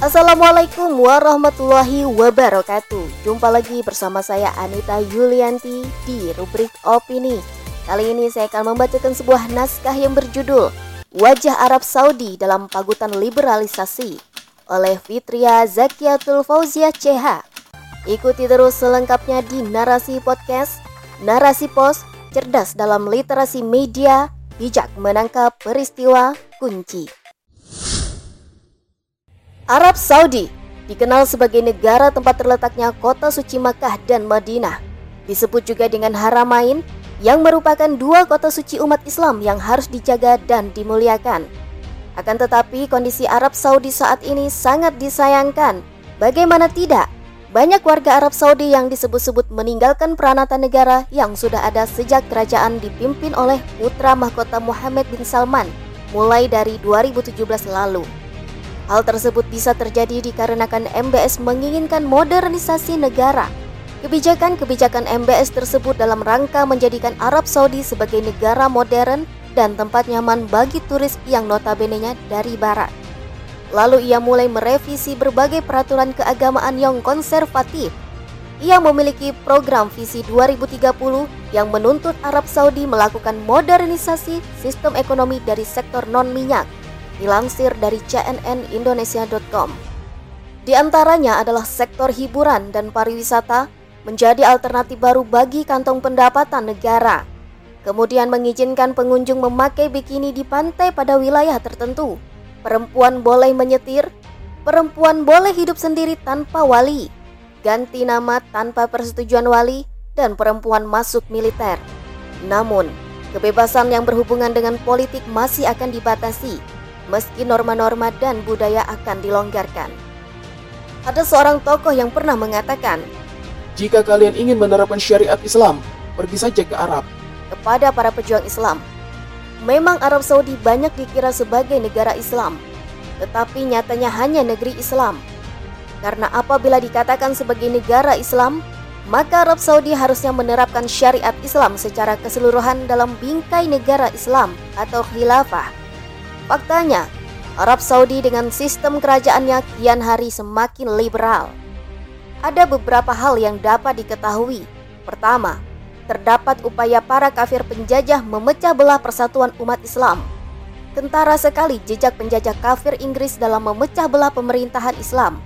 Assalamualaikum warahmatullahi wabarakatuh. Jumpa lagi bersama saya Anita Yulianti di rubrik Opini. Kali ini saya akan membacakan sebuah naskah yang berjudul Wajah Arab Saudi dalam Pagutan Liberalisasi oleh Fitria Zakiatul Fauzia CH Ikuti terus selengkapnya di Narasi Podcast. Narasi Pos, cerdas dalam literasi media, bijak menangkap peristiwa kunci Arab Saudi dikenal sebagai negara tempat terletaknya kota suci Makkah dan Madinah. Disebut juga dengan Haramain yang merupakan dua kota suci umat Islam yang harus dijaga dan dimuliakan. Akan tetapi kondisi Arab Saudi saat ini sangat disayangkan. Bagaimana tidak? Banyak warga Arab Saudi yang disebut-sebut meninggalkan peranata negara yang sudah ada sejak kerajaan dipimpin oleh putra mahkota Muhammad bin Salman mulai dari 2017 lalu. Hal tersebut bisa terjadi dikarenakan MBS menginginkan modernisasi negara. Kebijakan-kebijakan MBS tersebut dalam rangka menjadikan Arab Saudi sebagai negara modern dan tempat nyaman bagi turis yang notabene-nya dari barat. Lalu ia mulai merevisi berbagai peraturan keagamaan yang konservatif. Ia memiliki program visi 2030 yang menuntut Arab Saudi melakukan modernisasi sistem ekonomi dari sektor non-minyak dilansir dari cnnindonesia.com. Di antaranya adalah sektor hiburan dan pariwisata menjadi alternatif baru bagi kantong pendapatan negara. Kemudian mengizinkan pengunjung memakai bikini di pantai pada wilayah tertentu. Perempuan boleh menyetir, perempuan boleh hidup sendiri tanpa wali, ganti nama tanpa persetujuan wali, dan perempuan masuk militer. Namun, kebebasan yang berhubungan dengan politik masih akan dibatasi meski norma-norma dan budaya akan dilonggarkan. Ada seorang tokoh yang pernah mengatakan, "Jika kalian ingin menerapkan syariat Islam, pergi saja ke Arab." Kepada para pejuang Islam, memang Arab Saudi banyak dikira sebagai negara Islam, tetapi nyatanya hanya negeri Islam. Karena apabila dikatakan sebagai negara Islam, maka Arab Saudi harusnya menerapkan syariat Islam secara keseluruhan dalam bingkai negara Islam atau khilafah. Faktanya, Arab Saudi dengan sistem kerajaannya kian hari semakin liberal. Ada beberapa hal yang dapat diketahui. Pertama, terdapat upaya para kafir penjajah memecah belah persatuan umat Islam. Kentara sekali jejak penjajah kafir Inggris dalam memecah belah pemerintahan Islam.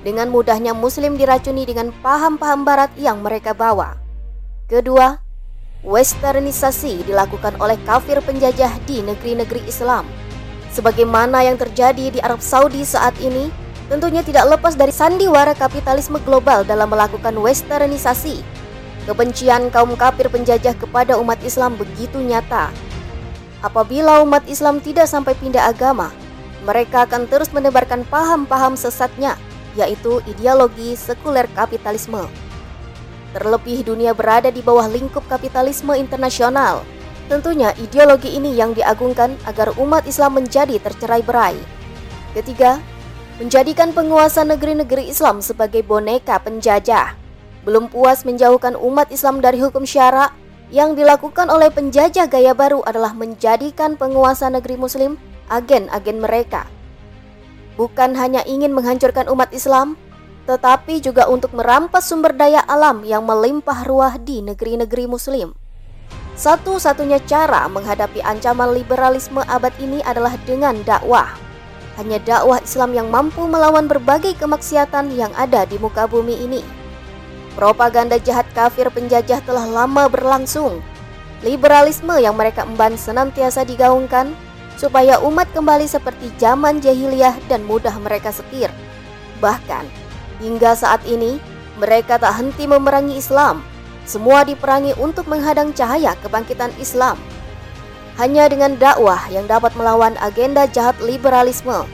Dengan mudahnya Muslim diracuni dengan paham-paham Barat yang mereka bawa. Kedua, westernisasi dilakukan oleh kafir penjajah di negeri-negeri Islam Sebagaimana yang terjadi di Arab Saudi saat ini, tentunya tidak lepas dari sandiwara kapitalisme global dalam melakukan westernisasi. Kebencian kaum kafir penjajah kepada umat Islam begitu nyata. Apabila umat Islam tidak sampai pindah agama, mereka akan terus menebarkan paham-paham sesatnya, yaitu ideologi sekuler kapitalisme. Terlebih dunia berada di bawah lingkup kapitalisme internasional Tentunya ideologi ini yang diagungkan agar umat Islam menjadi tercerai-berai. Ketiga, menjadikan penguasa negeri-negeri Islam sebagai boneka penjajah. Belum puas menjauhkan umat Islam dari hukum syara, yang dilakukan oleh penjajah gaya baru adalah menjadikan penguasa negeri muslim agen-agen mereka. Bukan hanya ingin menghancurkan umat Islam, tetapi juga untuk merampas sumber daya alam yang melimpah ruah di negeri-negeri muslim. Satu-satunya cara menghadapi ancaman liberalisme abad ini adalah dengan dakwah. Hanya dakwah Islam yang mampu melawan berbagai kemaksiatan yang ada di muka bumi ini. Propaganda jahat kafir penjajah telah lama berlangsung. Liberalisme yang mereka emban senantiasa digaungkan supaya umat kembali seperti zaman jahiliyah dan mudah mereka setir. Bahkan, hingga saat ini, mereka tak henti memerangi Islam semua diperangi untuk menghadang cahaya kebangkitan Islam. Hanya dengan dakwah yang dapat melawan agenda jahat liberalisme.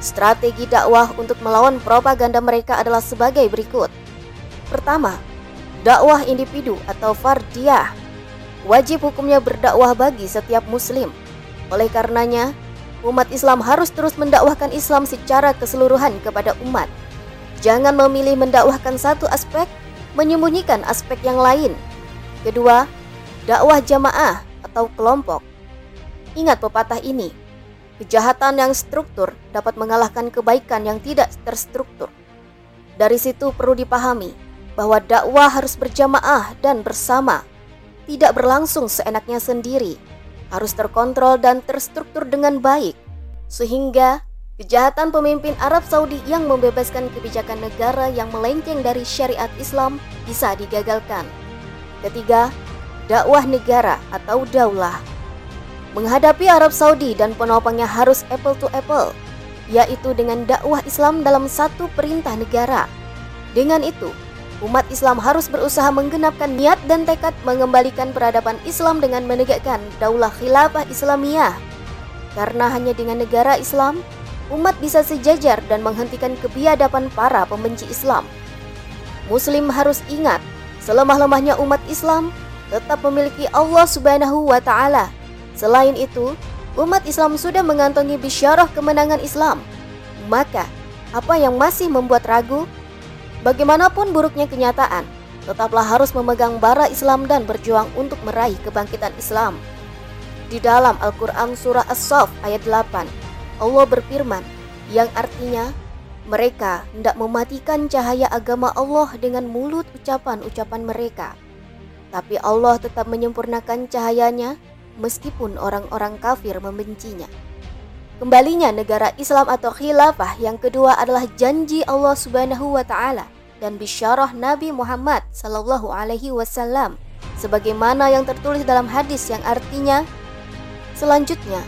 Strategi dakwah untuk melawan propaganda mereka adalah sebagai berikut. Pertama, dakwah individu atau fardiyah. Wajib hukumnya berdakwah bagi setiap muslim. Oleh karenanya, umat Islam harus terus mendakwahkan Islam secara keseluruhan kepada umat. Jangan memilih mendakwahkan satu aspek menyembunyikan aspek yang lain. Kedua, dakwah jamaah atau kelompok. Ingat pepatah ini, Kejahatan yang struktur dapat mengalahkan kebaikan yang tidak terstruktur. Dari situ perlu dipahami bahwa dakwah harus berjamaah dan bersama, tidak berlangsung seenaknya sendiri, harus terkontrol dan terstruktur dengan baik, sehingga kejahatan pemimpin Arab Saudi yang membebaskan kebijakan negara yang melenceng dari syariat Islam bisa digagalkan. Ketiga, dakwah negara atau daulah. Menghadapi Arab Saudi dan penopangnya harus apple to apple, yaitu dengan dakwah Islam dalam satu perintah negara. Dengan itu, umat Islam harus berusaha menggenapkan niat dan tekad mengembalikan peradaban Islam dengan menegakkan daulah khilafah Islamiyah. Karena hanya dengan negara Islam, umat bisa sejajar dan menghentikan kebiadaban para pembenci Islam. Muslim harus ingat, selemah-lemahnya umat Islam tetap memiliki Allah Subhanahu wa taala Selain itu, umat Islam sudah mengantongi bisyarah kemenangan Islam. Maka, apa yang masih membuat ragu? Bagaimanapun buruknya kenyataan, tetaplah harus memegang bara Islam dan berjuang untuk meraih kebangkitan Islam. Di dalam Al-Quran Surah As-Saf ayat 8, Allah berfirman, yang artinya, mereka hendak mematikan cahaya agama Allah dengan mulut ucapan-ucapan mereka. Tapi Allah tetap menyempurnakan cahayanya meskipun orang-orang kafir membencinya. Kembalinya negara Islam atau khilafah yang kedua adalah janji Allah Subhanahu wa taala dan bisyarah Nabi Muhammad sallallahu alaihi wasallam sebagaimana yang tertulis dalam hadis yang artinya selanjutnya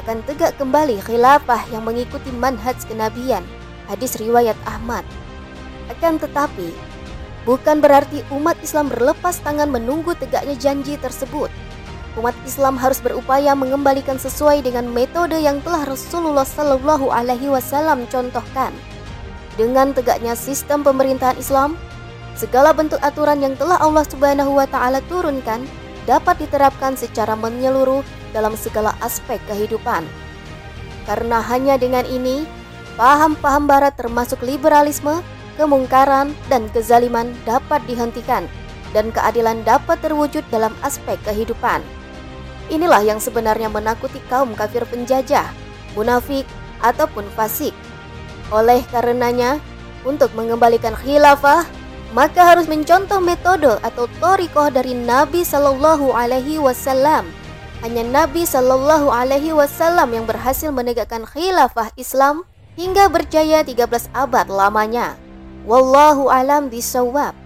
akan tegak kembali khilafah yang mengikuti manhaj kenabian hadis riwayat Ahmad akan tetapi bukan berarti umat Islam berlepas tangan menunggu tegaknya janji tersebut umat Islam harus berupaya mengembalikan sesuai dengan metode yang telah Rasulullah Shallallahu Alaihi Wasallam contohkan. Dengan tegaknya sistem pemerintahan Islam, segala bentuk aturan yang telah Allah Subhanahu Wa Taala turunkan dapat diterapkan secara menyeluruh dalam segala aspek kehidupan. Karena hanya dengan ini, paham-paham Barat termasuk liberalisme, kemungkaran, dan kezaliman dapat dihentikan dan keadilan dapat terwujud dalam aspek kehidupan. Inilah yang sebenarnya menakuti kaum kafir penjajah, munafik, ataupun fasik. Oleh karenanya, untuk mengembalikan khilafah, maka harus mencontoh metode atau torikoh dari Nabi Shallallahu Alaihi Wasallam. Hanya Nabi Shallallahu Alaihi Wasallam yang berhasil menegakkan khilafah Islam hingga berjaya 13 abad lamanya. Wallahu alam bisawab.